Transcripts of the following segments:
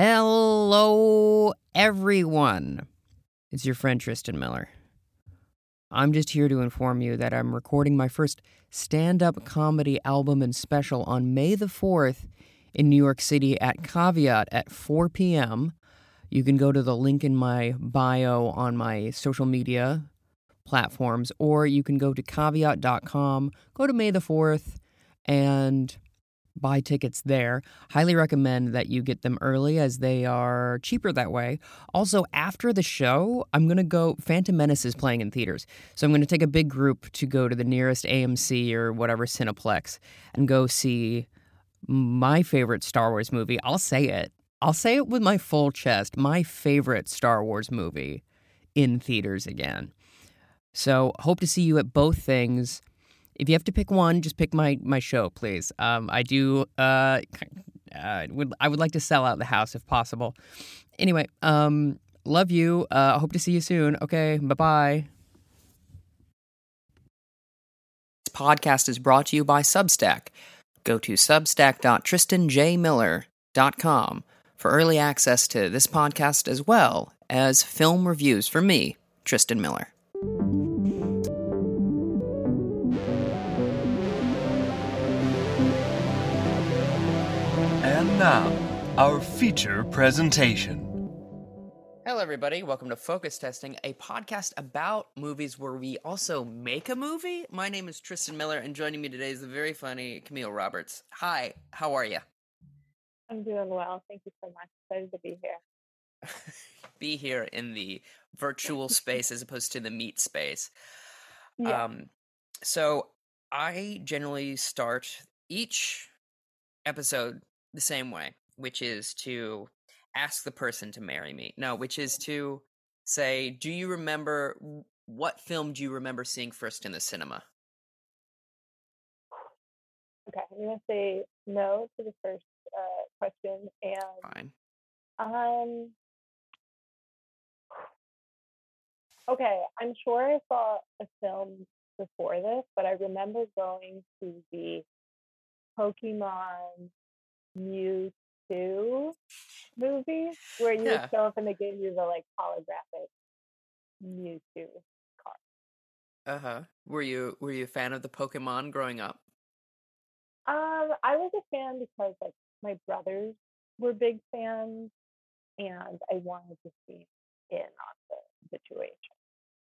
Hello, everyone. It's your friend Tristan Miller. I'm just here to inform you that I'm recording my first stand up comedy album and special on May the 4th in New York City at Caveat at 4 p.m. You can go to the link in my bio on my social media platforms, or you can go to caveat.com, go to May the 4th, and buy tickets there. Highly recommend that you get them early as they are cheaper that way. Also, after the show, I'm going to go. Phantom Menace is playing in theaters. So I'm going to take a big group to go to the nearest AMC or whatever Cineplex and go see my favorite Star Wars movie. I'll say it. I'll say it with my full chest. My favorite Star Wars movie in theaters again. So, hope to see you at both things. If you have to pick one, just pick my my show, please. Um, I do. Uh, uh, would I would like to sell out the house if possible. Anyway, um, love you. Uh, hope to see you soon. Okay, bye bye. This podcast is brought to you by Substack. Go to substack.tristanjmiller.com for early access to this podcast as well as film reviews for me, Tristan Miller. Now, our feature presentation. Hello, everybody. Welcome to Focus Testing, a podcast about movies where we also make a movie. My name is Tristan Miller, and joining me today is the very funny Camille Roberts. Hi, how are you? I'm doing well. Thank you so much. Excited to be here. Be here in the virtual space as opposed to the meat space. Yeah. Um, so I generally start each episode the same way, which is to ask the person to marry me. No, which is to say, do you remember what film do you remember seeing first in the cinema? okay. I'm gonna say no to the first uh, question, and Fine. um, okay. I'm sure I saw a film before this, but I remember going to the Pokemon Mewtwo movie where you Yeah. show up and they gave you the like holographic Mewtwo card. Uh huh. Were you were you a fan of the Pokemon growing up? Um, I was a fan because like my brothers were big fans, and I wanted to see in on the situation.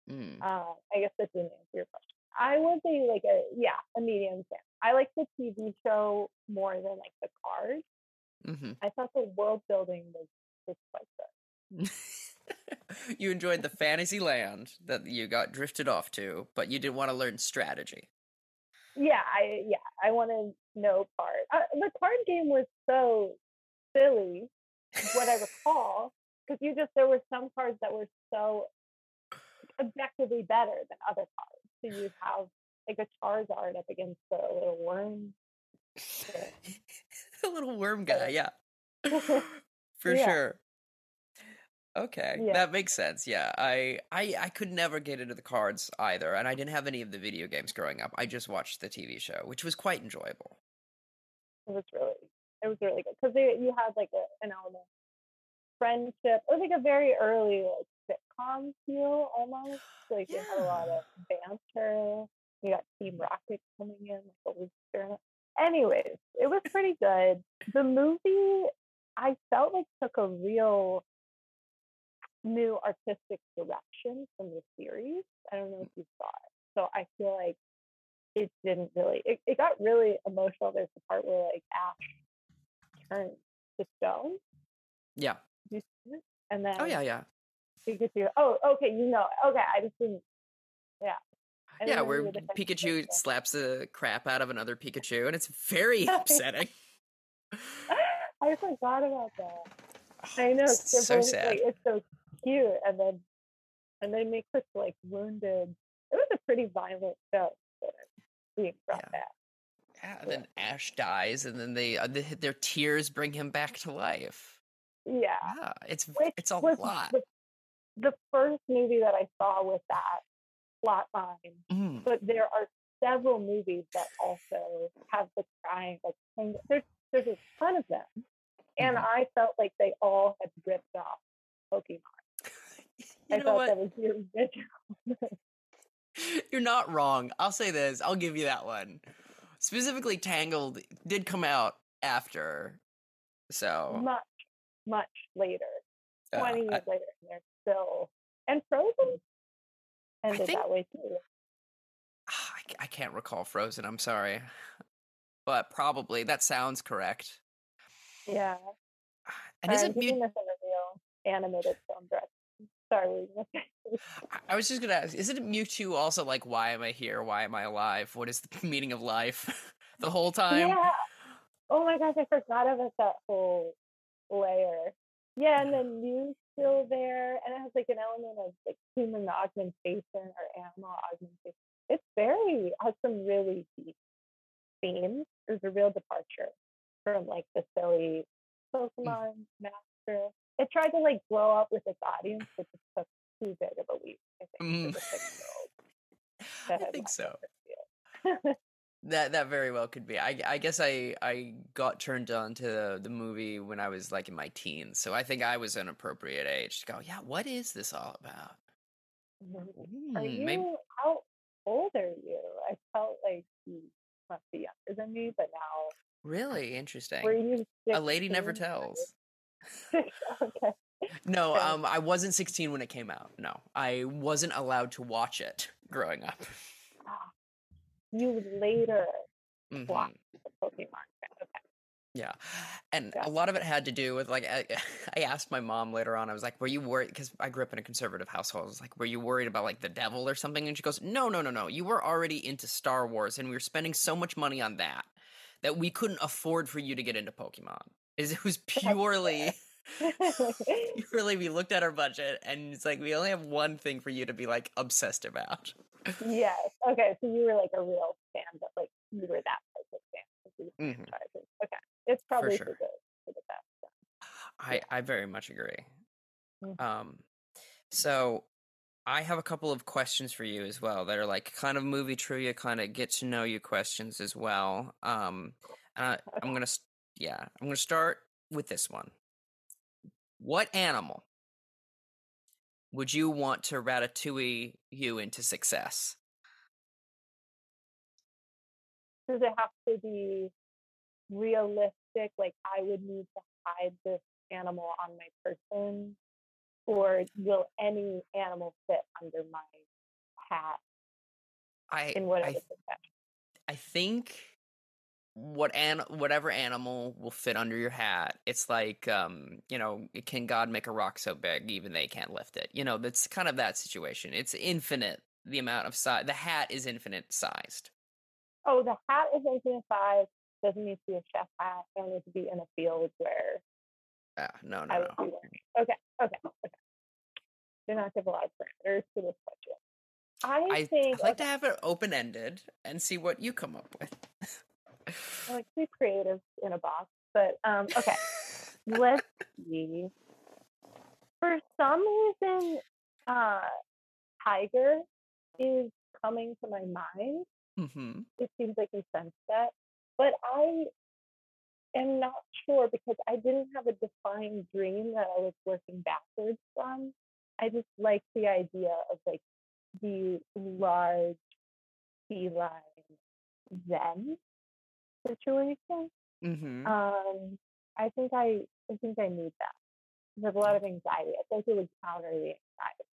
Mm. Uh, I guess that didn't answer your question. I was a like a yeah a medium fan. I like the TV show more than like the card. hmm I thought the world building was just quite good. you enjoyed the fantasy land that you got drifted off to, but you didn't want to learn strategy. Yeah, I yeah I want to know card. Uh, the card game was so silly, what I recall, because you just there were some cards that were so objectively better than other cards. So you have like a Charizard up against the little worm. the little worm guy, yeah. For Yeah. sure. Okay, Yeah. that makes sense. Yeah, I, I I could never get into the cards either, and I didn't have any of the video games growing up. I just watched the TV show, which was quite enjoyable. It was really it was really good because you had like a, an element of friendship. It was like a very early like sitcom feel almost. Like they had a lot of banter. You got Team mm. Rocket coming in, like a experiment. Anyways, it was pretty good. The movie I felt like took a real new artistic direction from the series. I don't know mm. if you saw it. So I feel like it didn't really it, it got really emotional. There's the part where like Ash turns to stone. Yeah. You see it? And oh, then Oh yeah, yeah, Pikachu. Oh, okay, you know. Okay, I just didn't. Yeah. Didn't yeah. Where you were defending Pikachu slaps the crap out of another Pikachu, and it's very upsetting. I forgot about that. I know. they're so sad. Like, it's so cute, and then and they make this like wounded. It was a pretty violent show being brought Yeah. back. Yeah, and then Ash dies, and then they, uh, they their tears bring him back to life. Yeah. Yeah, it's Which it's a was lot. The, the first movie that I saw with that plot line, Mm. but there are several movies that also have the crying like thing. There's there's a ton of them, and Mhm. I felt like they all had ripped off Pokemon. You I know thought what? that was original. You're not wrong. I'll say this. I'll give you that one. Specifically, Tangled did come out after, so much, much later, uh, twenty years I- later, still and Frozen ended think- that way too. Ah, I, I can't recall Frozen. I'm sorry, but probably that sounds correct. Yeah, And isn't Mew- this a real animated film direction. Sorry, what were you gonna say? I- I was just gonna ask, isn't Mewtwo also like, why am I here? Why am I alive? What is the meaning of life? the whole time. Yeah. Oh my gosh, I forgot about that whole layer. Yeah, and then Mew's still there, and it has like an element of like human augmentation or animal augmentation. It's very has some really deep themes. There's a real departure from like the silly mm. Pokemon master. It tried to like blow up with its audience, but just took too big of a leap. I think for mm. the six year old. I think so. That that very well could be. I I guess I I got turned on to the, the movie when I was like in my teens, so I think I was an appropriate age to go. Yeah, what is this all about? Are Hmm, you maybe- how old are you? I felt like you must be younger than me, but now really interesting. A lady never tells. okay. No, um, I wasn't 16 when it came out. No, I wasn't allowed to watch it growing up. You later watched mm-hmm. the Pokemon. Okay. Yeah. And Yeah. a lot of it had to do with like I, I asked my mom later on. I was like, "Were you worried?" Because I grew up in a conservative household. I was like, "Were you worried about like the devil or something?" And she goes, "No, no, no, no. You were already into Star Wars, and we were spending so much money on that that we couldn't afford for you to get into Pokemon. Is it was purely." Purely, we looked at our budget, and it's like we only have one thing for you to be like obsessed about. yes. Okay. So you were like a real fan, but like you were that type of fan. Mhm. Okay. It's probably for, sure. the for the best. I I very much agree. Mhm. Um, so I have a couple of questions for you as well that are like kind of movie trivia, kind of get to know you questions as well. Um, uh, I'm gonna yeah, I'm gonna start with this one. What animal would you want to ratatouille you into success? Does it have to be realistic? Like I would need to hide this animal on my person, or will any animal fit under my hat I in whatever I? I think what an whatever animal will fit under your hat. It's like um, you know, can God make a rock so big even they can't lift it? You know, that's kind of that situation. It's infinite the amount of size. The hat is infinite sized. Oh, the hat is infinite size. Doesn't need to be a chef hat. It only needs to be in a field where Ah, no, no, I no. Okay, okay, okay. Do not give a lot of parameters to this question. I, I think I'd like okay, to have it open ended and see what you come up with. I like to be creative in a box, but um, okay. Let's see. For some reason, uh, tiger is coming to my mind. hmm It seems like you sensed that, but I am not sure because I didn't have a defined dream that I was working backwards from. I just like the idea of like the large feline zen situation. hmm Um, I think I, I think I need that. There's a lot of anxiety. I think it would counter the anxiety.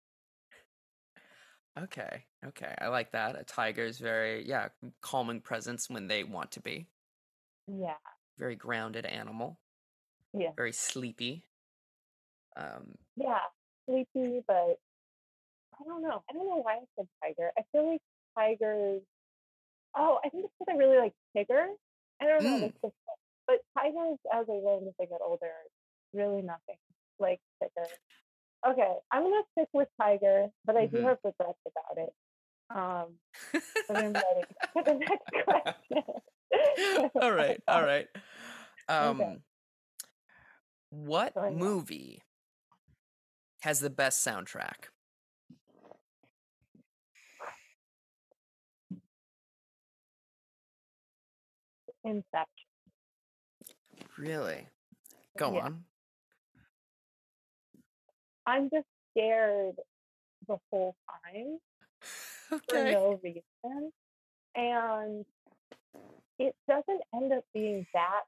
Okay, okay, I like that. A tiger is very yeah calming presence when they want to be. Yeah, Very grounded animal. yeah, Very sleepy. Um, yeah. Sleepy, but I don't know. I don't know why I said tiger. I feel like tigers. Oh, I think it's because I really like Tigger. I don't know, Mm. just, but tigers, as I learn as I get older, really nothing like Tigger. Okay, I'm gonna stick with tiger, but I do Mhm. have regrets about it. Um, but I'm ready for the next question. all right, all right. Um, Okay. what movie has the best soundtrack? Inception. Really? Go Yeah. on. I'm just scared the whole time for no reason. And it doesn't end up being that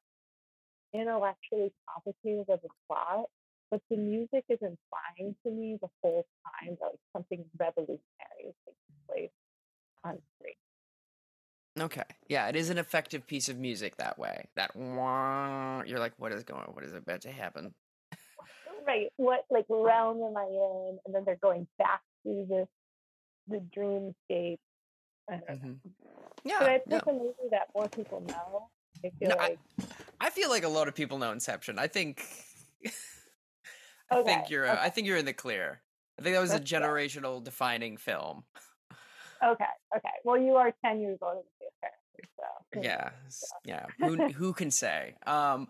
intellectually complicated of a plot, but the music is implying to me the whole time that like something revolutionary is taking place on screen. Okay. Yeah, it is an effective piece of music that way. That wah, you're like, what is going? What is about to happen? Right. What like realm am I in? And then they're going back to this the dreamscape. I. Mhm. Yeah. But it's no. just a movie that more people know. I feel No, like I feel like a lot of people know Inception. I think. I Okay, think you're. uh, I think you're in the clear. I think that was a That's good. generational defining film. okay, okay. Well, you are ten years older So? Yeah, s- yeah. Who who can say? Um,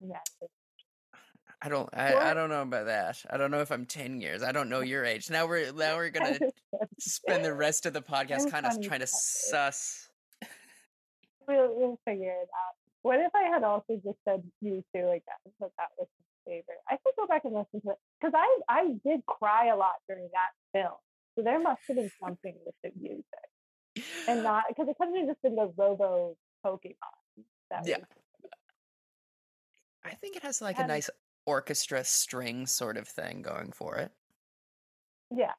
yeah. I don't. I, I don't know about that. I don't know if I'm ten years. I don't know your age. Now we're now we're gonna spend the rest of the podcast kind of trying to suss. We'll, we'll figure it out. What if I had also just said you two again? But that was my favorite. I could go back and listen to it because I I did cry a lot during that film. So there must have been something with the music, and not because it couldn't have just been the Robo Pokemon. That Yeah. I think it has like a nice orchestra string sort of thing going for it. yeah.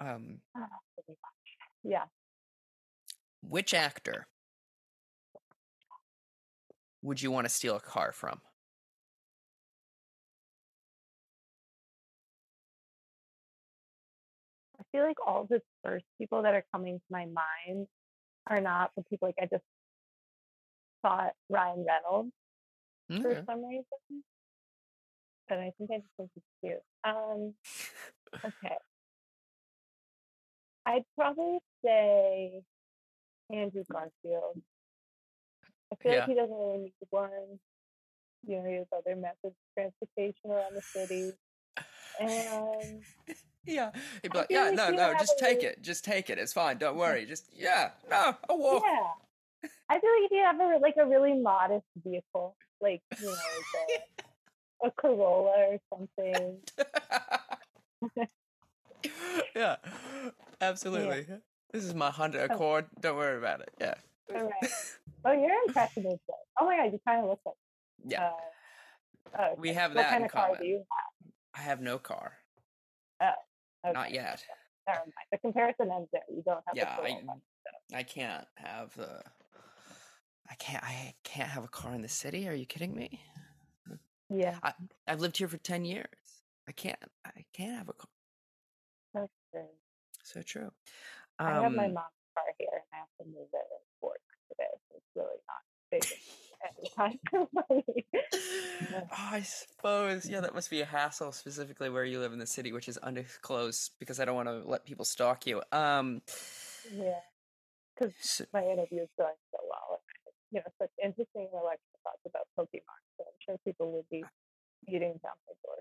Um, Ah. Yeah. which actor would you want to steal a car from? I feel like all the first people that are coming to my mind are not the people like I just thought Ryan Reynolds for some reason. But I think I just think he's cute. Um, okay. I'd probably say Andrew Garfield. I feel Yeah. like he doesn't really need one. You know, he has other methods of transportation around the city. And Yeah, he'd be like, yeah, no, no, just have take really- it, just take it. It's fine. Don't worry. Just yeah, no, I'll walk. Yeah. I feel like if you have a like a really modest vehicle, like you know, like a, a Corolla or something. yeah, absolutely. This is my Honda Oh. Accord. Don't worry about it. Yeah, All right. Oh, you're good. Oh my god, you kind of look like. yeah. Uh, oh, we have what that kind in of car do you I have no car. Have? Not yet. Never mind. The comparison ends there. You don't have. Yeah, a I, Corolla. I can't have the. I can't. I can't have a car in the city. Are you kidding me? Yeah, I've lived here for ten years. I can't. I can't have a car. that's true. So true. I have my Um, mom's car here, and I have to move it in Fort today. So it's really not big anytime for oh, I suppose. Yeah, that must be a hassle, specifically where you live in the city, which is undisclosed because I don't want to let people stalk you. Um, Yeah, because so, my interview is going so well. And you know, such interesting intellectual thoughts about Pokemon. So I'm sure people would be beating down my door.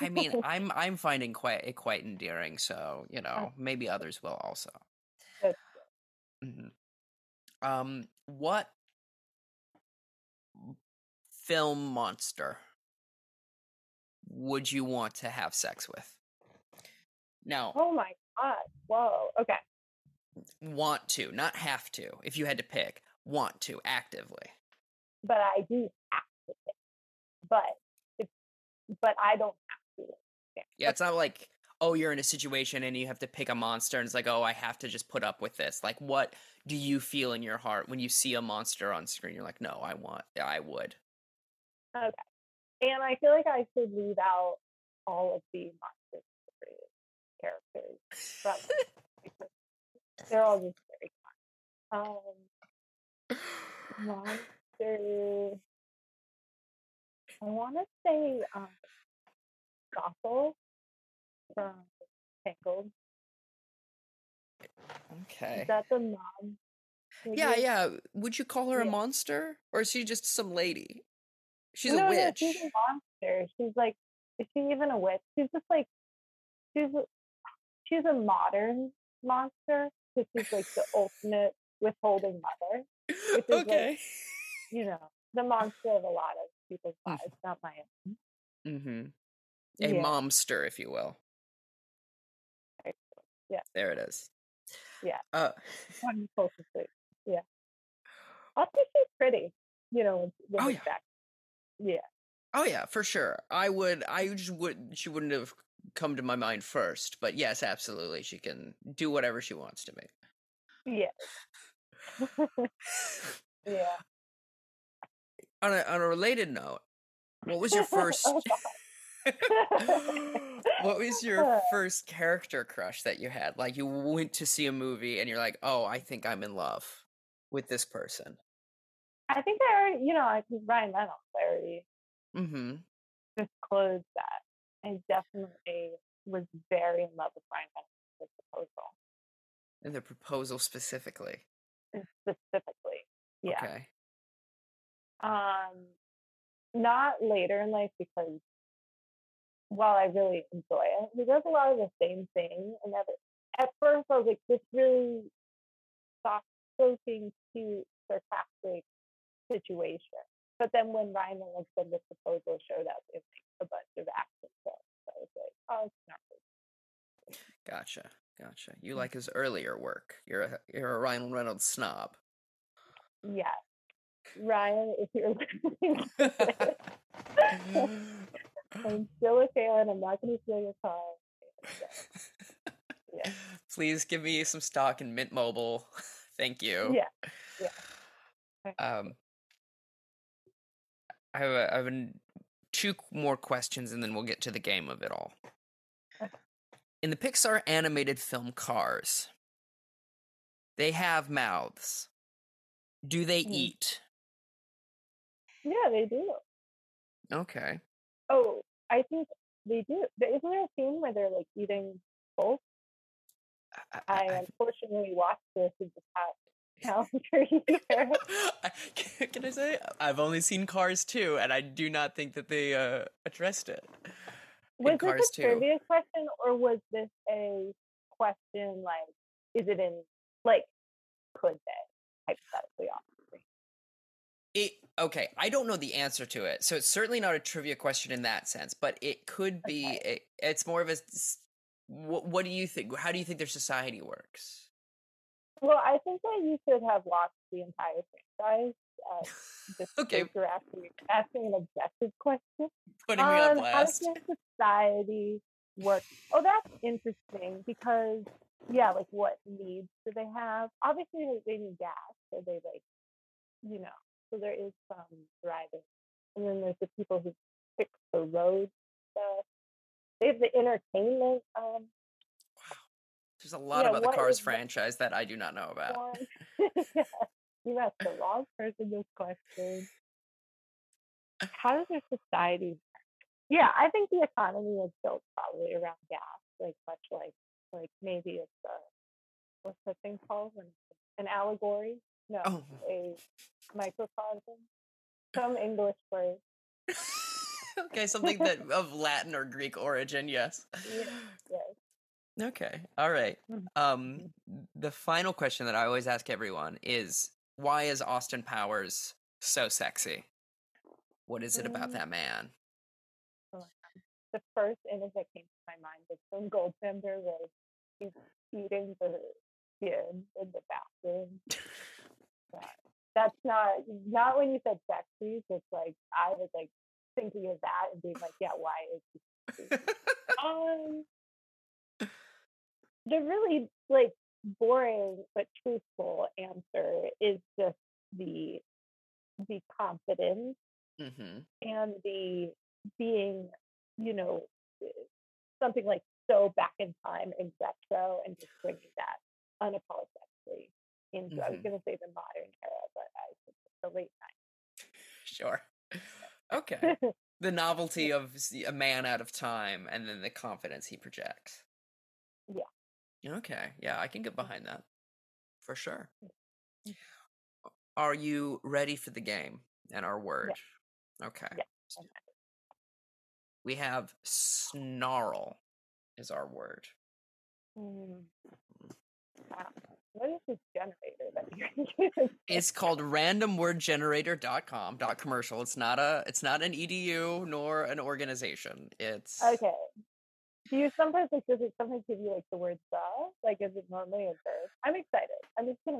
I mean, I'm I'm finding quite it quite endearing. So you know, maybe others will also. That's hmm Um, what film monster would you want to have sex with? Now, Oh my god! Whoa. Okay. want to, not have to. If you had to pick, want to actively. But I do have to pick. But it's but I don't have to. Yeah, it's not like oh, you're in a situation and you have to pick a monster, and it's like oh, I have to just put up with this. Like, what do you feel in your heart when you see a monster on screen? You're like, no, I want, I would. Okay. And I feel like I should leave out all of the monster characters from they're all just very fun. Um, monster. I want to say um, Gothel from Tangled. Okay. Is that the mom? Yeah, yeah. Would you call her a monster, or is she just some lady? She's no, a No, witch. she's a monster. She's like, is she even a witch? She's just like, she's a, she's a modern monster because she's like the ultimate withholding mother. Which is like- okay. you know, the monster of a lot of people's Mm. lives, not my own. Mm-hmm. A Yeah. momster, if you will. Yeah. There it is. Yeah. Uh, to- Yeah. Also, she's pretty, you know, with, with Oh, yeah. respect. Yeah. oh yeah, for sure. I would. I just would. She wouldn't have come to my mind first, but yes, absolutely, she can do whatever she wants to me. Yeah. yeah. On a on a related note, what was your first? What was your first character crush that you had? Like you went to see a movie and you're like, "Oh, I think I'm in love with this person." I think I already, you know, I think Ryan Reynolds I already Mm-hmm. disclosed that. I definitely was very in love with Ryan Reynolds' with proposal, And the proposal specifically. specifically. Yeah. Okay. Um, not later in life because while I really enjoy it, he does a lot of the same thing. And at, at first, I was like, this really soft, spoken, cute, sarcastic situation. But then when Ryan Reynolds said the proposal showed up in like a bunch of action films, I was like, oh, it's not really. Gotcha. Gotcha. You like his earlier work. You're a you're a Ryan Reynolds snob. Yeah. Ryan, if you're listening I'm still a fan. I'm not going to steal your car. And, uh, yeah. Please give me some stock in Mint Mobile. Thank you. Yeah. Yeah. Um, I have, a, I have an, two more questions, and then we'll get to the game of it all. In the Pixar animated film Cars, they have mouths. Do they Mm. eat? Yeah, they do. Okay. Oh, I think they do. Isn't there a scene where they're like eating both? I, I I- unfortunately watched this in the past calendar year. Can, can I say I've only seen Cars 2, and I do not think that they uh, addressed it. Was this a 2. trivia question or was this a question like, is it in, like, could they hypothetically off the screen? It okay. I don't know the answer to it, so it's certainly not a trivia question in that sense. But it could be. Okay. A, it's more of a. What, what do you think? How do you think their society works? Well, I think that you should have watched the entire franchise. Uh, just Okay. you're asking, asking an objective question. Putting me on Um, How does society work? Oh, that's interesting because yeah, like what needs do they have? Obviously, they, they need gas, so they like, you know, so there is some driving, and then there's the people who fix the road stuff. They have the entertainment. Um, There's a lot yeah, about the Cars franchise that I do not know about. you asked the wrong person this question. How does their society work? Yeah, I think the economy is built probably around gas, like much like like maybe it's a what's the thing called? An, an allegory? No, Oh. a microcosm. Some English word. okay, something that of Latin or Greek origin. Yes. Yeah, yes. Okay. All right. Mhm. Um, the final question that I always ask everyone is, why is Austin Powers so sexy? What is it about Mm. that man? The first image that came to my mind was from Goldfinger, was he's eating the skin in the bathroom. That's not not when you said sexy. It's like I was like thinking of that and being like, yeah, why is he sexy? um the really like boring but truthful answer is just the the confidence mm-hmm. and the being, you know, eh, something like so back in time and retro and just bringing that unapologetically into, I was Mhm. going to say the modern era, but I think it's the late night. Sure. Okay. The novelty of a man out of time, and then the confidence he projects. Yeah. Okay. Yeah, I can get behind that for sure. Mm. Are you ready for the game and our word? Okay. Yeah, We have snarl is our word. Mm. Wow. what is this generator that you're using? It's called randomwordgenerator.com dot commercial. It's not a it's not an edu nor an organization. It's Okay. Do you sometimes like does it sometimes give you like the word the? Like is it normally a verb? I'm excited. I'm just gonna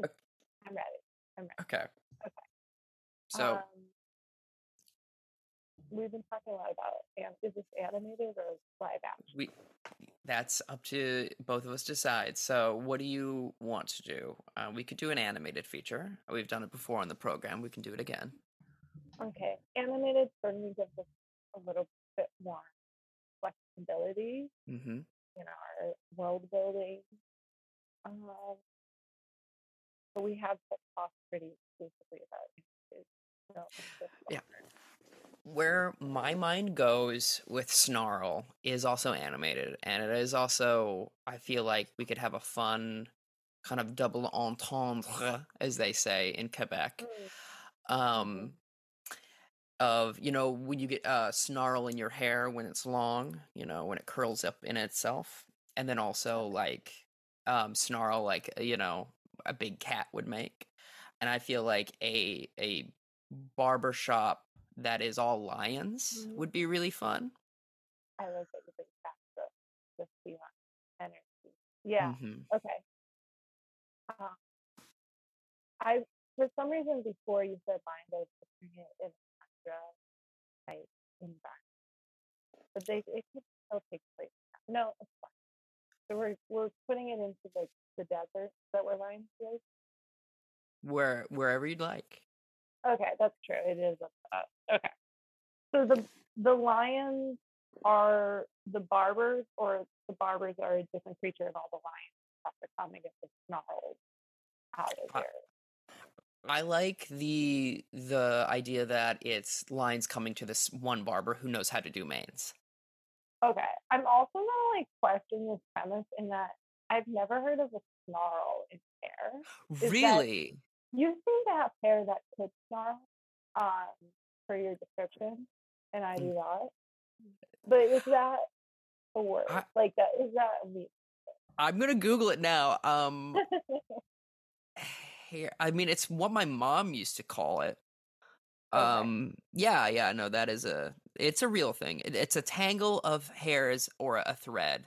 I'm ready. I'm ready. Okay. Okay. So um, we've been talking a lot about and is this animated or live action? we that's up to both of us decide. So what do you want to do? Uh, we could do an animated feature. We've done it before on the program. We can do it again. Okay. Animated certainly gives us a little bit more flexibility Mm-hmm. in our world building. Um, but we have talked pretty exclusively about. So Yeah. Where my mind goes with Snarl is also animated, and it is also, I feel like we could have a fun kind of double entendre, as they say in Quebec, Mm, um, of, you know, when you get uh, snarl in your hair when it's long, you know, when it curls up in itself, and then also like um, snarl like, you know, a big cat would make. And I feel like a a barber shop that is all lions Mhm. would be really fun. I like that you bring back the, the feline energy. Yeah. Mhm. Okay. Um, I for some reason before you said mind, I was picturing it in tundra type environment, but they it could still take place. No, it's fine. So we're we're putting it into like the desert that we're lying to. Where wherever you'd like. Okay, that's true. It is up. Okay. So the the lions are the barbers, or the barbers are a different creature, and all the lions have to come and get the snarls out of Uh, here. I like the the idea that it's lines coming to this one barber who knows how to do manes. Okay. I'm also gonna like question this premise in that I've never heard of a snarl in hair. Really? You seem to have hair that could snarl, um, for your description, and I do not. But is that a word? I- like that is that a mean? I'm gonna Google it now. Um, hair. I mean, it's what my mom used to call it. Okay. Um, yeah, yeah, no, that is a. It's a real thing. It, it's a tangle of hairs or a thread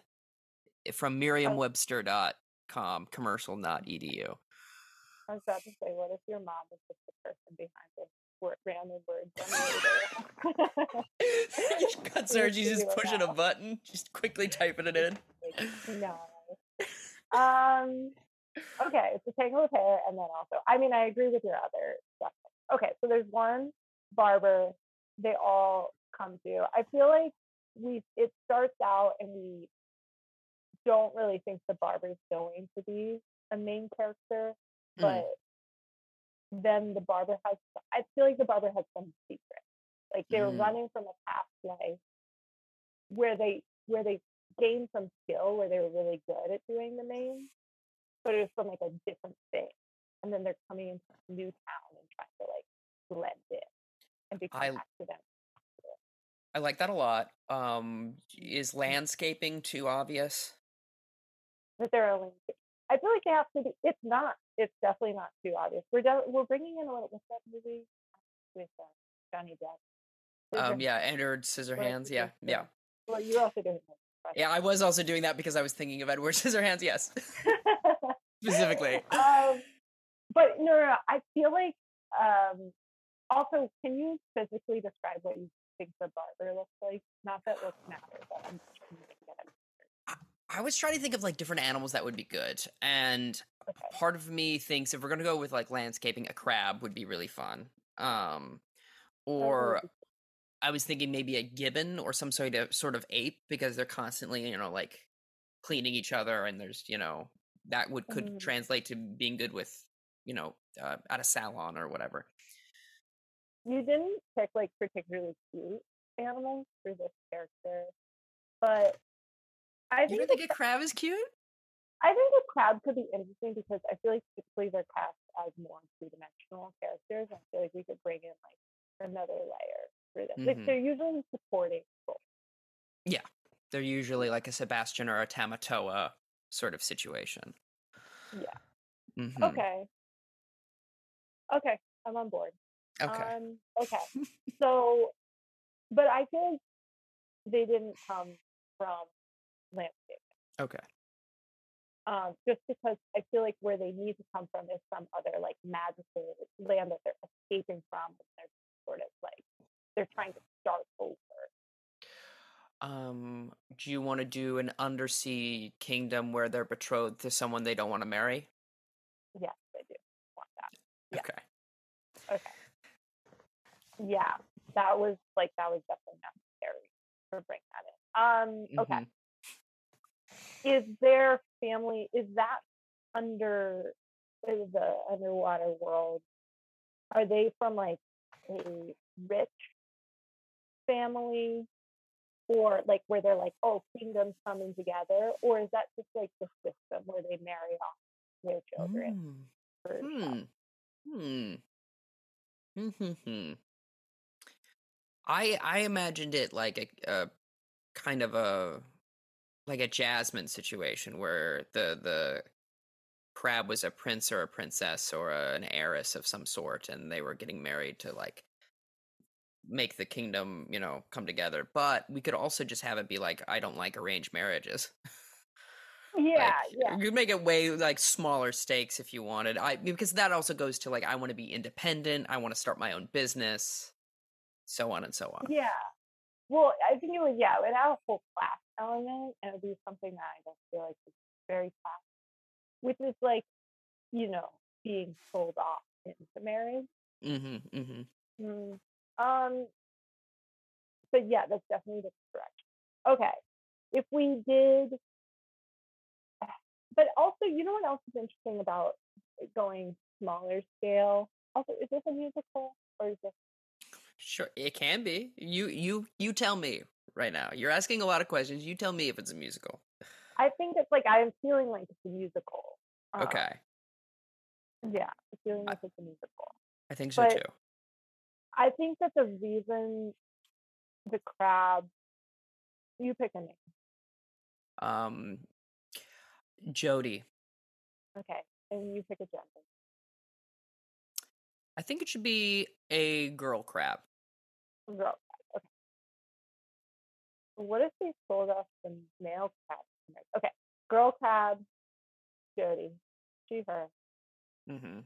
eh, from Merriam-Webster.com commercial not edu. I was about to say, what if your mom is just the person behind this random word generator? Cuts her. She's just pushing a button, just quickly typing it in. No. Um. Okay, it's a tangle of hair, and then also, I mean, I agree with your other stuff. Okay, so there's one barber. They all come to. I feel like we. It starts out, and we don't really think the barber's going to be a main character, Mm. but then the barber has. I feel like the barber has some secret. Like they were Mm. running from a past life where they where they gained some skill where they were really good at doing the mane, but it was from like a different thing. And then they're coming into a new town and trying to like blend in and become I- accidental. I like that a lot. Um, is landscaping too obvious? That they're only. I feel like they have to be. It's not. It's definitely not too obvious. We're de- we're bringing in a little. What's that movie with uh, Johnny Depp? Um, yeah, Edward Scissorhands. Yeah, yeah, Well, you're also doing that. yeah. I was also doing that because I was thinking of Edward Scissorhands. Yes, specifically. um, but no, no, no, I feel like. Um, also, can you physically describe what you think the barber looks like? Not that looks matter, but I'm just trying to get it. I was trying to think of like different animals that would be good, and Okay. part of me thinks if we're gonna go with like landscaping, a crab would be really fun. Um, or I was thinking maybe a gibbon or some sort of sort of ape because they're constantly, you know, like cleaning each other, and there's, you know, that would could Mhm. translate to being good with, you know, uh, at a salon or whatever. you didn't pick like particularly cute animals for this character, but I You think don't think a crab is cute? I think a crab could be interesting because I feel like typically they're cast as more two dimensional characters. I feel like we could bring in like another layer for them. Like Mhm. they're usually supporting roles. Yeah they're usually like a Sebastian or a Tamatoa sort of situation. Yeah. Mhm. Okay. Okay, I'm on board. Okay. Um, okay. so, but I feel like they didn't come from landscape. okay. Um, just because I feel like where they need to come from is some other like magical land that they're escaping from. And they're sort of like they're trying to start over. Um, do you want to do an undersea kingdom where they're betrothed to someone they don't want to marry? Yes, I do want that. Yeah. Okay. Okay. Yeah, that was like that was definitely necessary to bring that in. Um, okay. Mhm. Is their family is that under is the underwater world? Are they from like a rich family? Or like where they're like, oh, kingdoms coming together, or is that just like the system where they marry off their children? Mm. Hmm. Hmm. Hmm. Hmm. I I imagined it like a, a kind of a like a Jasmine situation where the the crab was a prince or a princess or a, an heiress of some sort, and they were getting married to like make the kingdom, you know, come together. But we could also just have it be like, I don't like arranged marriages. Yeah, like, yeah. You make it way like smaller stakes if you wanted. I because that also goes to like I want to be independent. I want to start my own business, so on and so on. Yeah. Well, I think it would, yeah, it would have a whole class element and it would be something that I don't feel like is very class, which is like, you know, being sold off into marriage. Mm-hmm. Mm-hmm. Mm. Um, but yeah, that's definitely the direction. Okay. If we did, but also, you know what else is interesting about going smaller scale? Also, is this a musical or is this Sure, it can be. You you you tell me right now. You're asking a lot of questions. You tell me if it's a musical. I think it's like I'm feeling like it's a musical. Um, Okay, Yeah, feeling I- like it's a musical. I think so but- too. I think that the reason the crab, you pick a name. Um, Jody, Okay. And you pick a gender. I think it should be a girl crab. Girl crab. Okay. What if they sold us the male crab? Okay. Girl crab, Jody. She, her. Mm-hmm.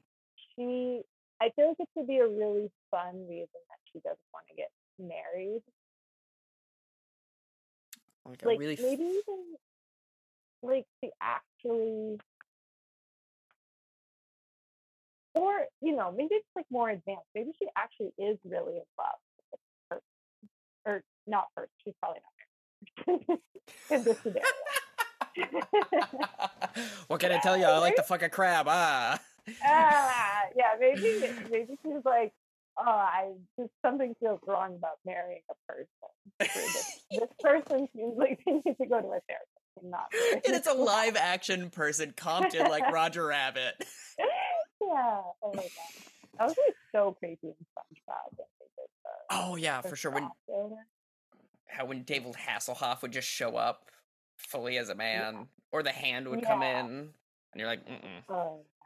She, I feel like it could be a really fun reason that she doesn't want to get married. Like, like really f- maybe even like she actually or you know maybe it's like more advanced maybe she actually is really in love with or not her she's probably not married in this scenario what can I tell you? I like to fuck a crab. Ah. Ah, yeah maybe maybe she's like oh i just something feels wrong about marrying a person this, this person seems like they need to go to a therapist and not and it's a live action person Compton like Roger Rabbit. yeah. Oh my god. That was like so creepy in SpongeBob they did the, Oh yeah, for sure. When how when David Hasselhoff would just show up fully as a man, or the hand would come in, and you're like, Mm-mm. Oh yeah.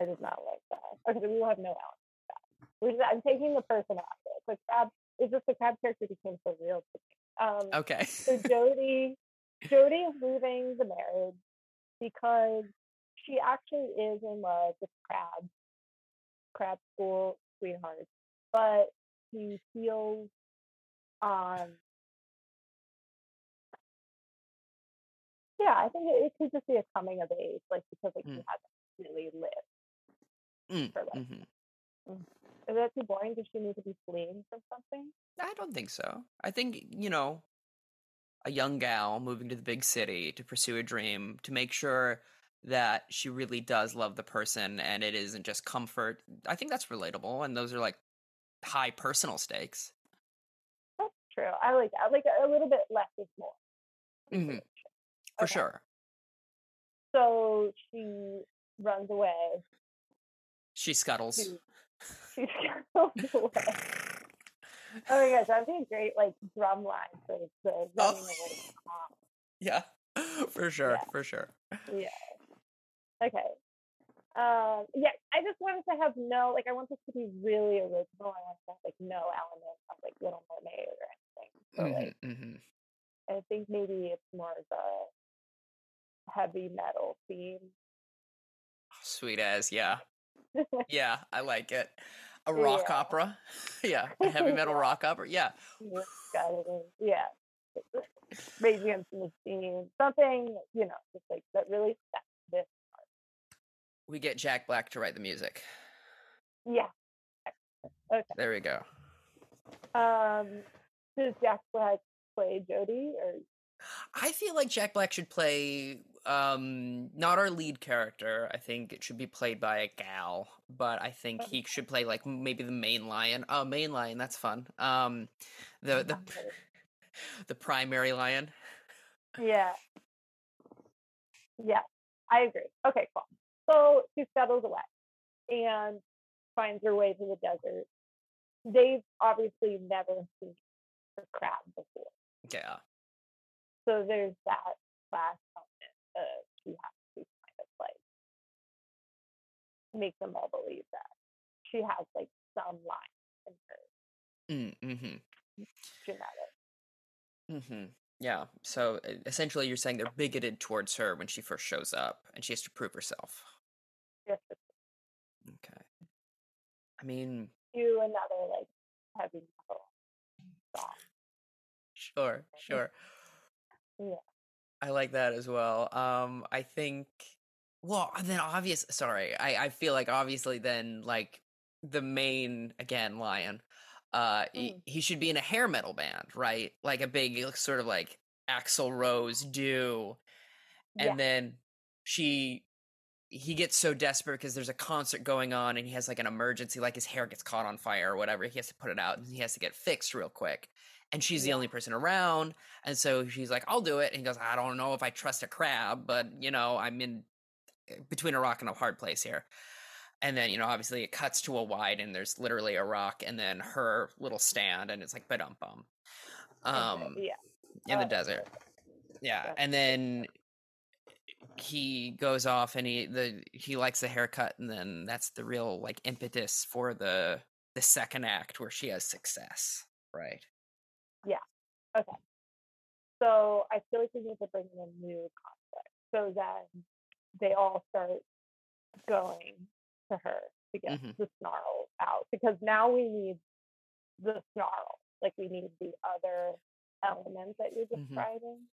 I did not like that. Okay, so we will have no Alex. that. Which is, I'm taking the person out of it. The crab is just the crab character became so real to me. Um okay. so Jody Jody is leaving the marriage because she actually is in love with Crab, Crab School sweetheart, but she feels um yeah, I think it, it could just be a coming of age, like because like she Mm. hasn't really lived. Mm, for life. mhm. Is that too boring? Does she need to be fleeing from something? I don't think so. I think you know, a young gal moving to the big city to pursue a dream to make sure that she really does love the person and it isn't just comfort. I think that's relatable, and those are like high personal stakes. That's true. I like that. Like a, little bit less is more. Mhm. For Okay. sure. So she runs away. She scuttles. to- She runs away. Oh my gosh, that'd be a great like drum line for the running Oh. away cops. Yeah, for sure, Yeah. for sure. Yeah. Okay. Um, yeah, I just wanted to have no like I want this to be really original. I want to have like no element of like Little Mermaid or anything. So like hmm hmm I think maybe it's more of a heavy metal theme. Sweet as, yeah. Yeah, I like it. A rock Yeah. opera. yeah, a heavy metal rock opera. Yeah. Yeah, got it in- yeah. Rage Against the Machine, something you know, just like that really sets this. We get Jack Black to write the music. Yeah. Okay. There we go. Um, does Jack Black play Jody or I feel like Jack Black should play um not our lead character. I think it should be played by a gal, but I think he should play like maybe the main lion. Oh, main lion, that's fun. Um the the the primary lion. Yeah. Yeah, I agree. Okay, cool. So she settles away and finds her way to the desert. They've obviously never seen a crab before. Yeah. So there's that of she has to kind of like make them all believe that she has like some line in her Mm, mhm. genetics. Mhm. Yeah. So essentially you're saying they're bigoted towards her when she first shows up and she has to prove herself. Just Okay. I mean, do another like heavy metal song. Sure, sure. Yeah. I like that as well. Um, I think, well, then obvious. Sorry, I I feel like obviously then like the main again lion. Uh, he, Mm. he should be in a hair metal band, right? Like a big sort of like Axl Rose do, and Yeah. then she he gets so desperate because there's a concert going on and he has like an emergency like his hair gets caught on fire or whatever he has to put it out and he has to get fixed real quick and she's the only person around and so she's like i'll do it and he goes i don't know if i trust a crab but you know i'm in eh, between a rock and a hard place here. And then you know obviously it cuts to a wide and there's literally a rock and then her little stand and it's like bum bum um yeah. in the Oh, desert. yeah and then he goes off and he the he likes the haircut and then that's the real like impetus for the the second act where she has success right Okay. So I feel like we need to bring in a new conflict. So then they all start going to her to get Mhm. the snarl out because now we need the snarl. Like we need the other elements that you're Mhm. describing.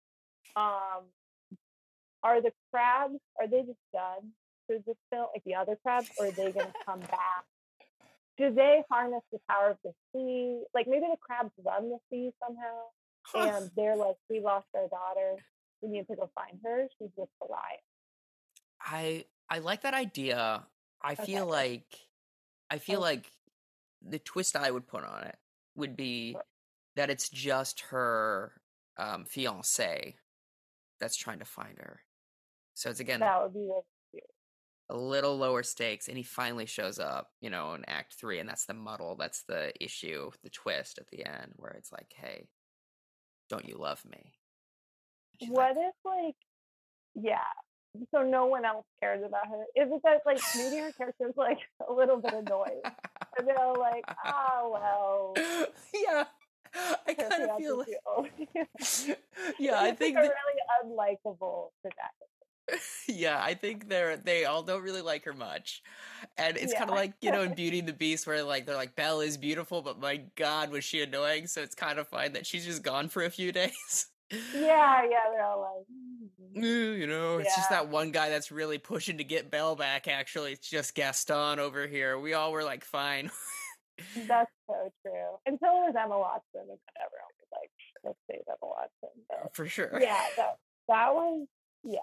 Um, are the crabs? Are they just done through this film? Like the other crabs, or are they going to come back? Do they harness the power of the sea? Like maybe the crabs run the sea somehow and they're like, we lost our daughter. We need to go find her. She's with the lion. i i like that idea i feel like i feel Okay. like the twist i would put on it would be Sure. that it's just her um fiance that's trying to find her so it's again That would be really. A little lower stakes and he finally shows up you know in act three and that's the muddle that's the issue the twist at the end where it's like hey don't you love me she's What like, if, like, yeah, so no one else cares about her? Is it that, like, maybe her character's, like, a little bit annoyed? And they're like, oh, well, yeah i kind of feel like yeah i think that, really unlikable protagonist. yeah i think they're they all don't really like her much and it's kind of like you know in beauty and the beast where like they're like belle is beautiful but my god was she annoying so it's kind of fine that she's just gone for a few days Yeah, yeah, they're all like, "Mm." "Eh, you know, it's just that one guy that's really pushing to get Belle back. Actually, it's just Gaston over here. We all were like, fine. That's so true. Until it was Emma Watson, and then everyone was like, let's save Emma Watson. But For sure. yeah, that that was yeah.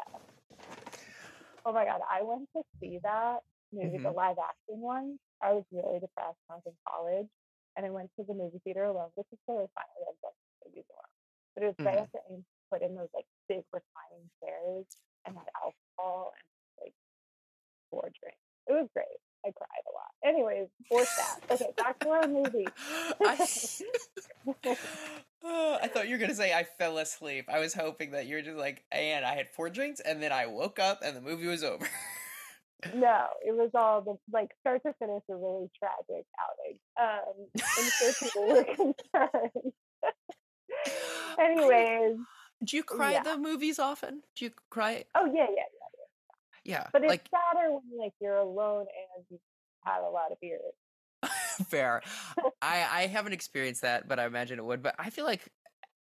Oh my god, I went to see that movie, the live action one. I was really depressed when I was in college, and I went to the movie theater alone, which is totally fine. I love going to movies alone, but it was right Mhm. after Ames put in those like big reclining chairs and had alcohol and like four drinks. It was great. I cried a lot. Anyways, or that. Okay, back to our movie. I, Oh, I thought you were gonna say I fell asleep. I was hoping that you were just like, and I had four drinks, and then I woke up, and the movie was over. no, it was all the like start to finish a really tragic outing. Um, and so people were concerned. Anyways, Do you cry Yeah. at the movies often? Do you cry? oh yeah, yeah, yeah. Yeah, yeah But it's like sadder when like you're alone and you had a lot of beers. fair. I I haven't experienced that, but I imagine it would. But I feel like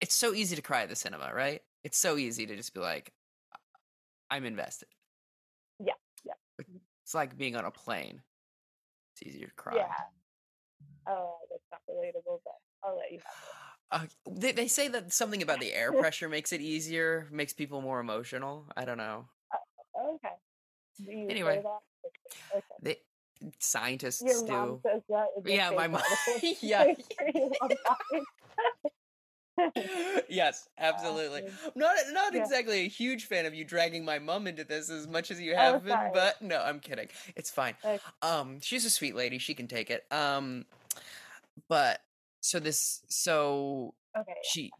it's so easy to cry at the cinema, right? It's so easy to just be like, I'm invested. Yeah, yeah. It's like being on a plane. It's easier to cry. Yeah. Oh, that's not relatable, but I'll let you have Uh, they they say that something about the air pressure makes it easier, makes people more emotional. I don't know. it. Okay. Do Anyway. Okay. They scientists Your do. mom says that. Yeah, my mom- yeah. Make sure you love mine. yes, absolutely. Not not Yeah. exactly a huge fan of you dragging my mom into this as much as you Oh, have been, sorry. but no, I'm kidding. It's fine. Okay. Um, she's a sweet lady. She can take it. Um, but so this so Okay. she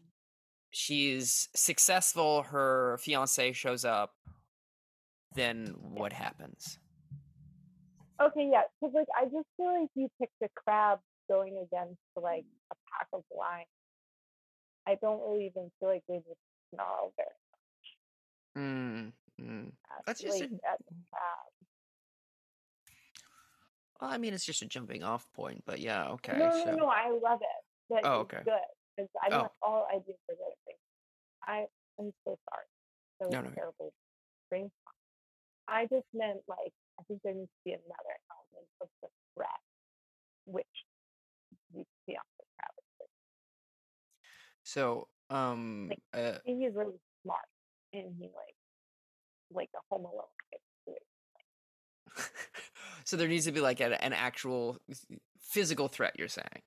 she's successful. Her fiance shows up. Then what happens? Okay, yeah, because like I just feel like you picked a crab going against like a pack of lions. I don't really even feel like they would snarl very Mm, mm. fast, That's just like, a-. Well, I mean, it's just a jumping off point, but yeah, okay. no, no, so no, I love it. That Oh, okay. good. Because I Oh. want all ideas for good things. I am so sorry. Was No, no. terrible brain. I just meant like I think there needs to be another element of the threat, which we see on the fiance. So, um, Like, uh, he's really smart, and he like like a Home Alone so there needs to be like an, an actual physical threat. You're saying,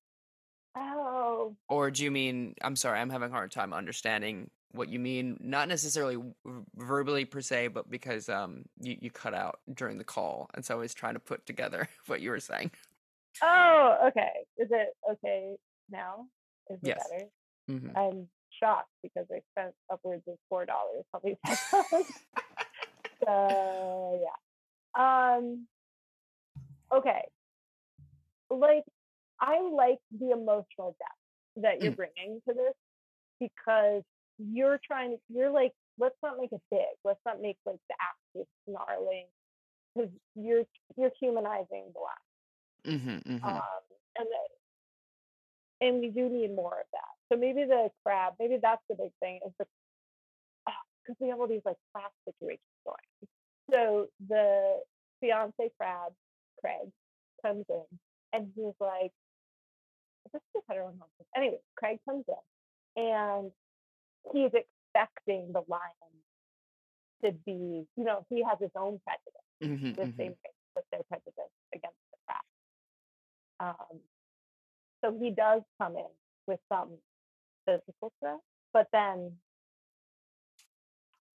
Oh, or do you mean? I'm sorry, I'm having a hard time understanding what you mean. Not necessarily verbally per se, but because um you you cut out during the call, and so I was trying to put together what you were saying. oh, okay. Is it okay now? Is it Yes. better? hmm I'm shocked because I spent upwards of four dollars on these headphones. so yeah. Um. Okay. Like I like the emotional depth that you're Mm. bringing to this because you're trying to. You're like, let's not make it big. Let's not make like the active snarling because you're you're humanizing the lion. hmm hmm Um, and the, and we do need more of that. So maybe the crab, maybe that's the big thing is the because we have all these like class situations going. So the fiance crab, Craig, comes in and he's like, this is heteronormative. Anyway, Craig comes in and he's expecting the lion to be, you know, he has his own prejudice hmm the hmm same thing with their prejudice against the crab. Um, so he does come in with some physical threat, but then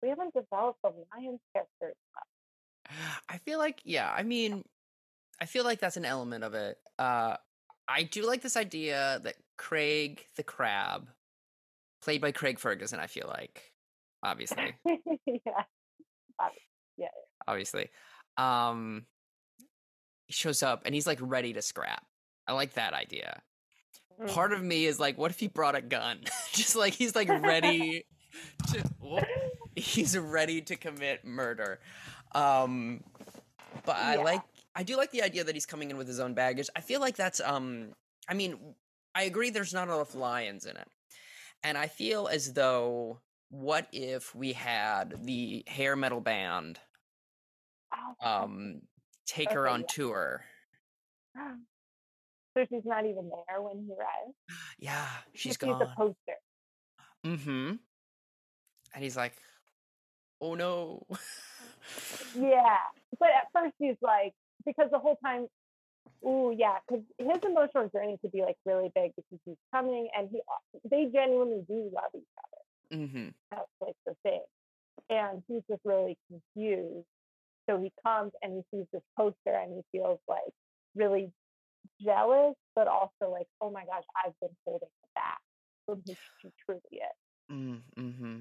we haven't developed the lion's character enough. I feel like, yeah, I mean, I feel like that's an element of it. Uh, I do like this idea that Craig the Crab, played by Craig Ferguson, I feel like, obviously, yeah. obviously, um, he shows up and he's like ready to scrap. I like that idea. Mm. Part of me is like, what if he brought a gun? Just like he's like ready to, whoop, he's ready to commit murder. Um, but I Yeah. like, I do like the idea that he's coming in with his own baggage. I feel like that's, um, I mean, I agree. There's not enough lions in it, and I feel as though, what if we had the hair metal band, Oh, um, take her on yeah. tour? so she's not even there when he arrives. Yeah, she's She's gone. the poster. Mm-hmm. And he's like, "Oh no." Yeah, but at first he's like, because the whole time, ooh, yeah, because his emotional journey could be like really big because he's coming and he, they genuinely do love each other. mm-hmm. That's like the thing, and he's just really confused. So he comes and he sees this poster and he feels like really jealous, but also like, oh my gosh, I've been holding it back from who she truly is. Mm-hmm.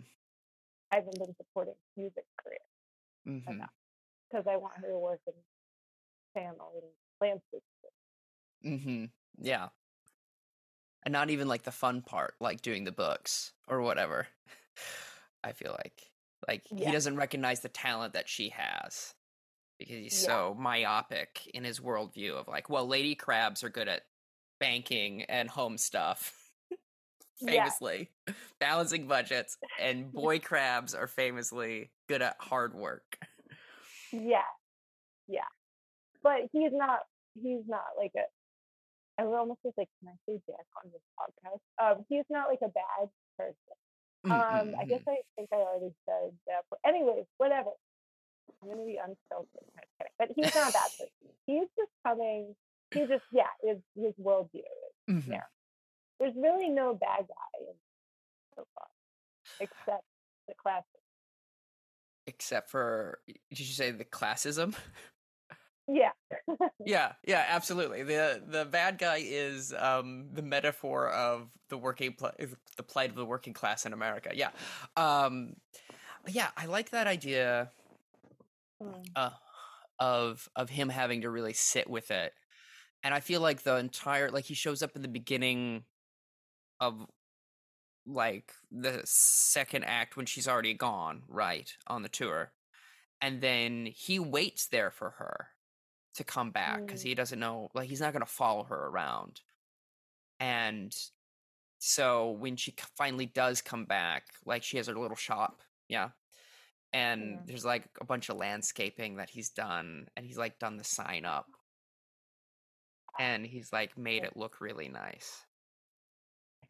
I haven't been supporting his music career Mm-hmm. enough. because I want her to work in panel landscape. Mm-hmm. Yeah. And not even like the fun part, like doing the books or whatever. I feel like. Like he doesn't recognize the talent that she has. Because he's Yeah. so myopic in his worldview of like, well, lady crabs are good at banking and home stuff. Yeah. famously balancing budgets and boy crabs are famously good at hard work Yeah, yeah, but he's not. He's not like a. I would almost just like, can I say Jack on this podcast? Um, he's not like a bad person. Um, I guess I think I already said that. But anyways, whatever. I'm gonna be unfiltered, kind of kidding. but he's not a bad person. He's just coming. He just yeah, his his worldview. is- Mhm. yeah. There's really no bad guy in so far, except the classic. except for did you say the classism Yeah, yeah yeah absolutely. The the bad guy is um the metaphor of the working pl- the plight of the working class in america yeah. Um yeah i like that idea Mm. uh, of of him having to really sit with it. And i feel like the entire like he shows up in the beginning of like the second act when she's already gone right on the tour. And then he waits there for her to come back because Mm. he doesn't know like he's not going to follow her around and so when she finally does come back like she has her little shop yeah and Yeah. there's like a bunch of landscaping that he's done and he's like done the sign up and he's like made it look really nice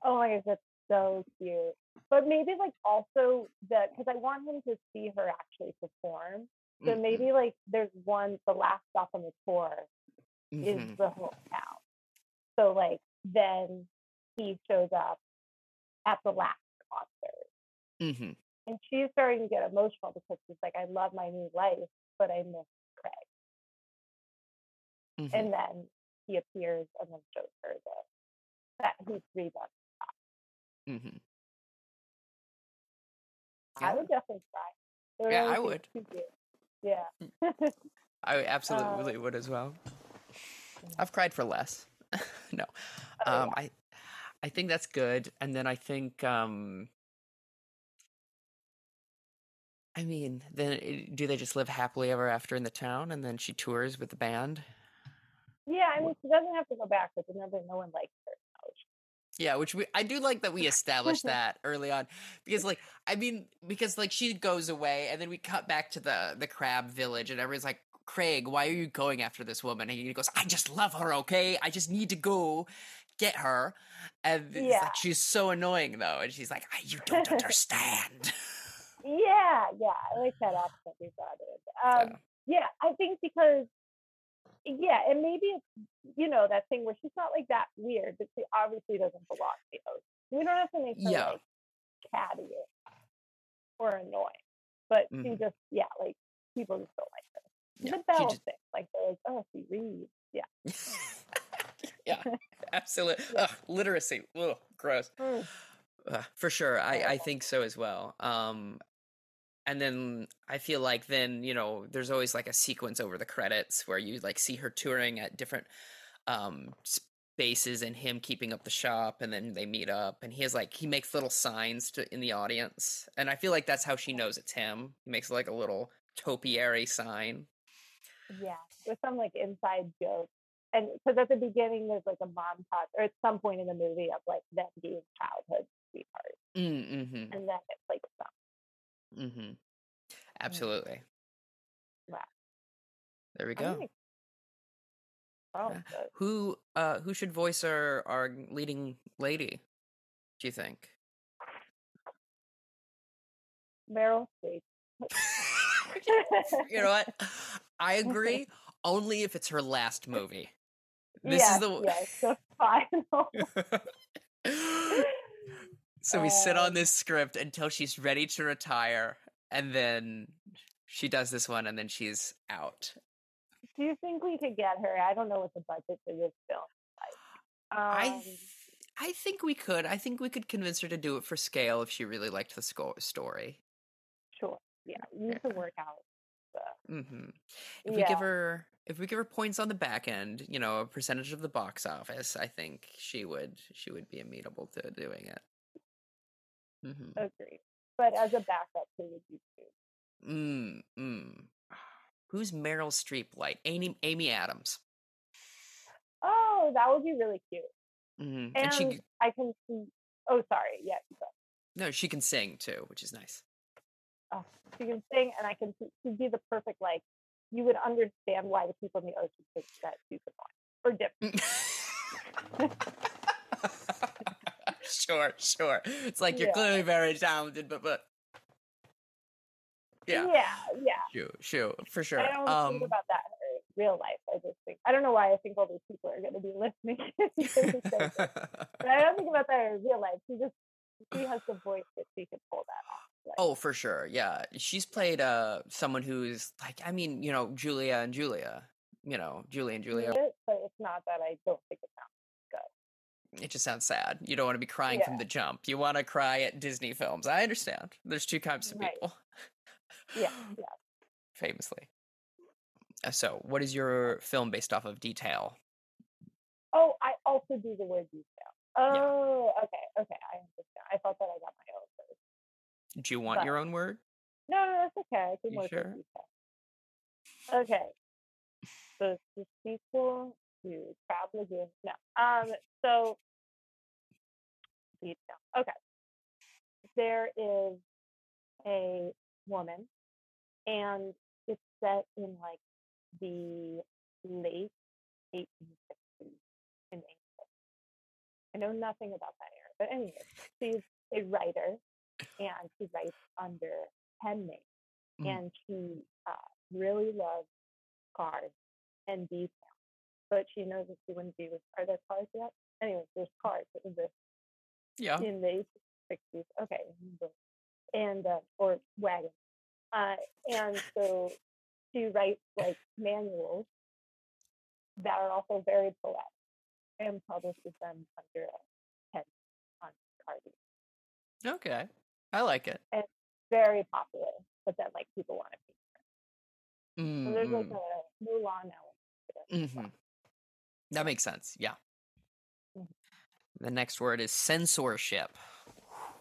Oh my gosh, that's so cute. But maybe like also that because I want him to see her actually perform. So Mhm, maybe like there's one the last stop on the tour mhm. is the hometown. So like then he shows up at the last concert. Mhm. And she's starting to get emotional because she's like, I love my new life, but I miss Craig. Mhm. And then he appears and then shows her the that he's. Mhm. I Yeah. would definitely. It Yeah, really I would. Yeah. I absolutely Um, would as well. I've cried for less. no. Oh, Um I I think that's good. And then I think um I mean, then do they just live happily ever after in the town and then she tours with the band? Yeah, I mean, she doesn't have to go back, but remember, no one likes her. Yeah, which we I do like that we established that early on because like I mean because like she goes away and then we cut back to the the crab village and everyone's like Craig, why are you going after this woman? And he goes, I just love her, okay? I just need to go get her. And Yeah. like she's so annoying though, and she's like, "I- you don't understand. Yeah, yeah, I like that accent you brought in. Um, yeah. I think because, yeah, and maybe it's, you know, that thing where she's not like that weird, but she obviously doesn't belong to the host. We don't have to make her Yeah. like catty or, annoying, but she Mhm. just, yeah, like people just don't like her. Yeah, the she Belle just- thing, like they're like, oh, she reads. Yeah. yeah, absolutely. Yeah. Ugh, literacy. Ugh, gross. Mm. Uh, for sure, I, I think so as well. Um, and then I feel like then you know there's always like a sequence over the credits where you like see her touring at different um spaces and him keeping up the shop, and then they meet up, and he has like he makes little signs to in the audience, and I feel like that's how she knows it's him. He makes like a little topiary sign. Yeah, with some like inside joke, and because at the beginning there's like a montage, or at some point in the movie of like them being childhood sweethearts, Mm-hmm. and then it's like some. Mm-hmm. Absolutely. Wow. There we go. Oh, Yeah. Who uh who should voice our our leading lady? Do you think? Meryl Streep. you know what? I agree. Only if it's her last movie. This yes, is the yes, the final. so we sit on Um, this script until she's ready to retire, and then she does this one, and then she's out. Do you think we could get her? I don't know what the budget for this film is like. I Um, th- I think we could. I think we could convince her to do it for scale if she really liked the sco- story. sure. Yeah, we need to work out uh, hmm If we give her if we give her points on the back end, you know, a percentage of the box office, I think she would she would be amenable to doing it. Hmm Agreed. But as a backup, who would you choose? Mm, mm. Who's Meryl Streep like? Amy Amy Adams. Oh, that would be really cute. hmm And, And she I can see. Oh, sorry. Yeah, no, she can sing too, which is nice. Oh, she can sing, and I can. see- She'd be the perfect like. You would understand why the people in the ocean think that she's a one or dip. sure, sure. It's like you're Yeah. clearly very talented, but but yeah, yeah, yeah. sure, sure, for sure. I don't Um, think about that in real life. I just think I don't know why I think all these people are going to be listening. to this segment, but I don't think about that in real life. She just she has the voice that she could pull that off. Like, oh, for sure. Yeah, she's played uh someone who's like, I mean, you know, Julia and Julia. You know, Julie and Julia. but it's not that I don't think it sounds. It just sounds sad. You don't want to be crying from the jump. You want to cry at Disney films. I understand. There's two kinds of Right. people. Yeah, yeah. Famously. Uh, So, what is your film based off of detail? Oh, I also do the word detail. Oh, okay, okay. I understand. I thought that I got my own first. Do you want your own word? No, no, that's okay. I can You work sure? with detail. Okay. So the sequel to Crab Lagoon. No. Um. So. Okay. There is a woman, and it's set in like the late 1860s in England. I know nothing about that era, but anyway, she's a writer, and she writes under pen name, Mhm. and she uh, really loves cars and detail, but she knows that she wouldn't be with. Are there cars yet? Anyways, there's cars in the Yeah. in the 60s. Okay, and uh, or wagons, uh, and so she writes like manuals that are also very poetic and publishes them under a pen on Cardi. Okay. I like it. Very popular, but then like people want to be. Mm, So there's like a Mulan element. to it as well. hmm That makes sense. Yeah. Mhm. The next word is censorship.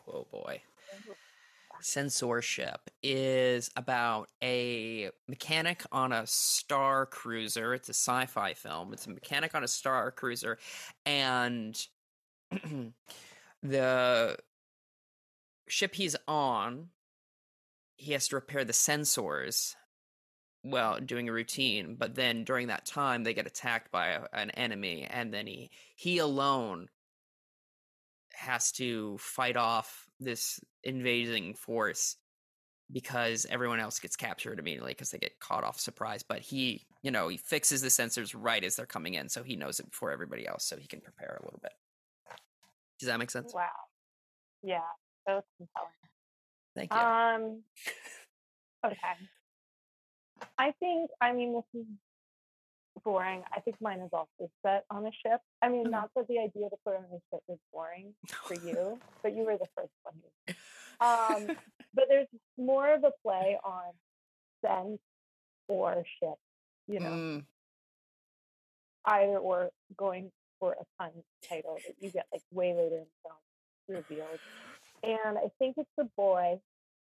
Oh boy. Censorship is about a mechanic on a star cruiser. It's a sci fi film. It's a mechanic on a star cruiser, and the ship he's on, he has to repair the sensors well doing a routine but then during that time they get attacked by a, an enemy and then he he alone has to fight off this invading force because everyone else gets captured immediately because they get caught off surprise but he you know he fixes the sensors right as they're coming in so he knows it before everybody else so he can prepare a little bit does that make sense Wow. Yeah, was compelling. thank you Um. Okay. I think. I mean, this is boring. I think mine is also set on a ship. I mean, Okay. not that the idea to put on a ship is boring for you, but you were the first one. Um, but there's more of a play on sense or ship. You know, Mm, either or going for a pun title that you get like way later in the film revealed. And I think it's a boy,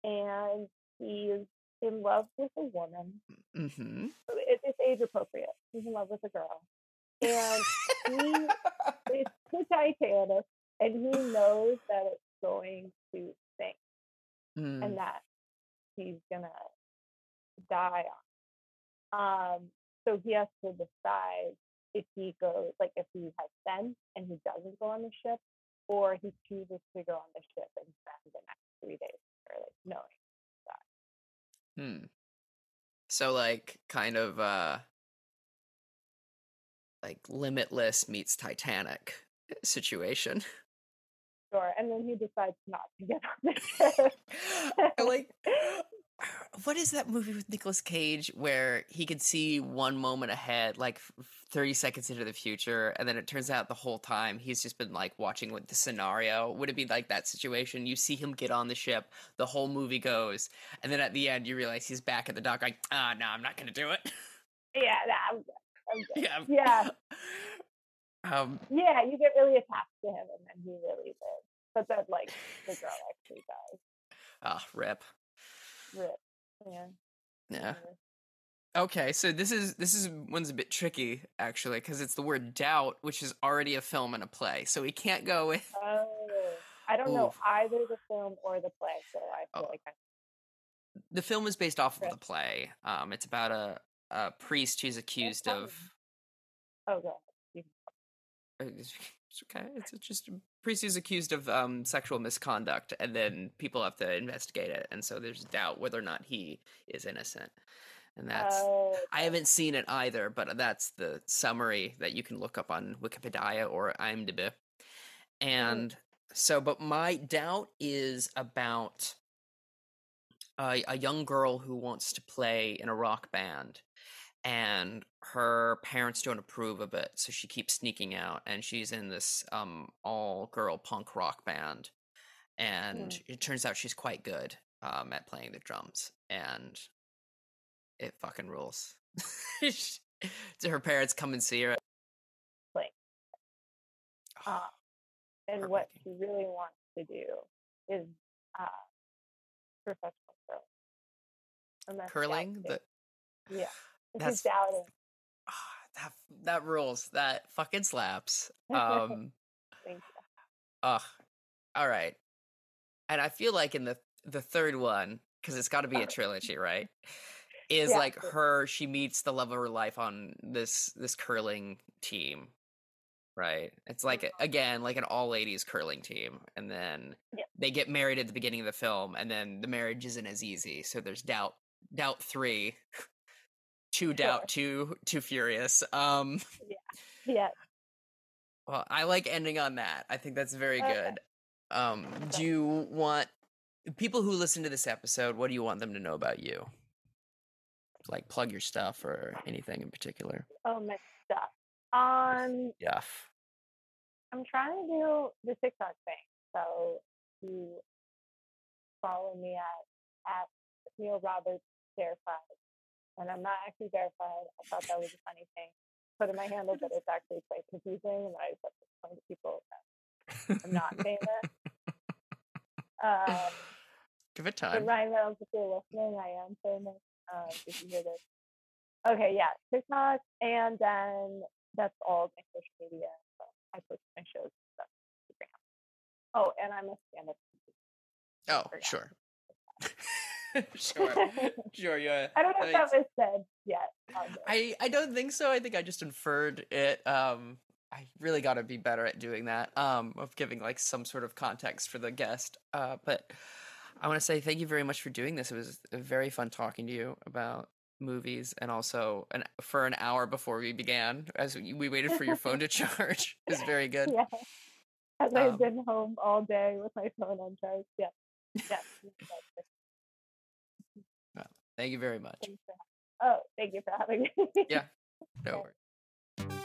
and he's in love with a woman. mhm. It, it's age appropriate. He's in love with a girl, and he it's the Titanic, and he knows that it's going to sink Mm, and that he's gonna die on. Um, so he has to decide if he goes, like if he has sense and he doesn't go on the ship, or he chooses to go on the ship and spend the next three days early, knowing. Hmm. So like kind of uh like limitless meets Titanic situation. Sure. And then he decides not to get on the ship. Like what is that movie with Nicolas Cage where he can see one moment ahead, like f- f- 30 seconds into the future, and then it turns out the whole time he's just been like watching the scenario? Would it be like that situation? You see him get on the ship, the whole movie goes, and then at the end you realize he's back at the dock, like, ah, no, I'm not going to do it. Yeah, nah, I'm good. I'm good. yeah. Yeah, Um, yeah, you get really attached to him, and then he really lives. But then, like, the girl actually dies. ah, rip. Rip. Yeah. Yeah. Okay, so this is this is one's a bit tricky actually because it's the word doubt, which is already a film and a play, so we can't go with. Oh, I don't know either the film or the play, so I feel Oh. like I The film is based off of the play. Um, it's about a a priest who's accused of. oh god. You- It's okay. It's just a priest who's accused of um, sexual misconduct, and then people have to investigate it, and so there's doubt whether or not he is innocent, and that's. Oh, I haven't seen it either, but that's the summary that you can look up on Wikipedia or IMDb. And so, but my doubt is about a, a young girl who wants to play in a rock band, and her parents don't approve of it, so she keeps sneaking out, and she's in this um, all girl punk rock band, and Mm. it turns out she's quite good um, at playing the drums, and it fucking rules. so her parents come and see her. Like, uh, and what she really wants to do is uh, professional curling. Curling. The yeah, that's- ah, that that rules. That fucking slaps. Um, Thank you. ugh. All right. And I feel like in the the third one, because it's got to be a trilogy, right? Is Yeah, like her. She meets the love of her life on this this curling team, right? It's like again like an all ladies curling team, and then Yeah. they get married at the beginning of the film, and then the marriage isn't as easy. So there's doubt, doubt three, too doubt, too too furious. Um. Yeah, yeah. Well, I like ending on that. I think that's very Okay. good. Um, do you want people who listen to this episode? What do you want them to know about you? Like plug your stuff or anything in particular? oh my stuff. Um, Yeah. I'm trying to do the TikTok thing. So you follow me at at Neil Roberts verified. And I'm not actually verified. I thought that was a funny thing. Put in my handle, but it's actually quite confusing and I just have to explain to people that I'm not famous. Um, Give it so time. Ryan Reynolds, if you're listening, I am famous. Um, if you hear this. Okay, yeah, TikTok, and then that's all my social media. So I post my shows and Instagram. Oh, and I'm a stand-up. Oh, sure. sure. Sure, yeah. I don't know if that was said yet. I I don't think so. I think I just inferred it. Um, I really got to be better at doing that. Um, of giving like some sort of context for the guest. Uh, but I want to say thank you very much for doing this. It was very fun talking to you about movies and also an for an hour before we began as we, we waited for your phone to charge. It was very good. Yeah. As Um, I've been home all day with my phone on charge. Yeah. Yeah. Thank you very much. Oh, thank you for having me. yeah, no worries.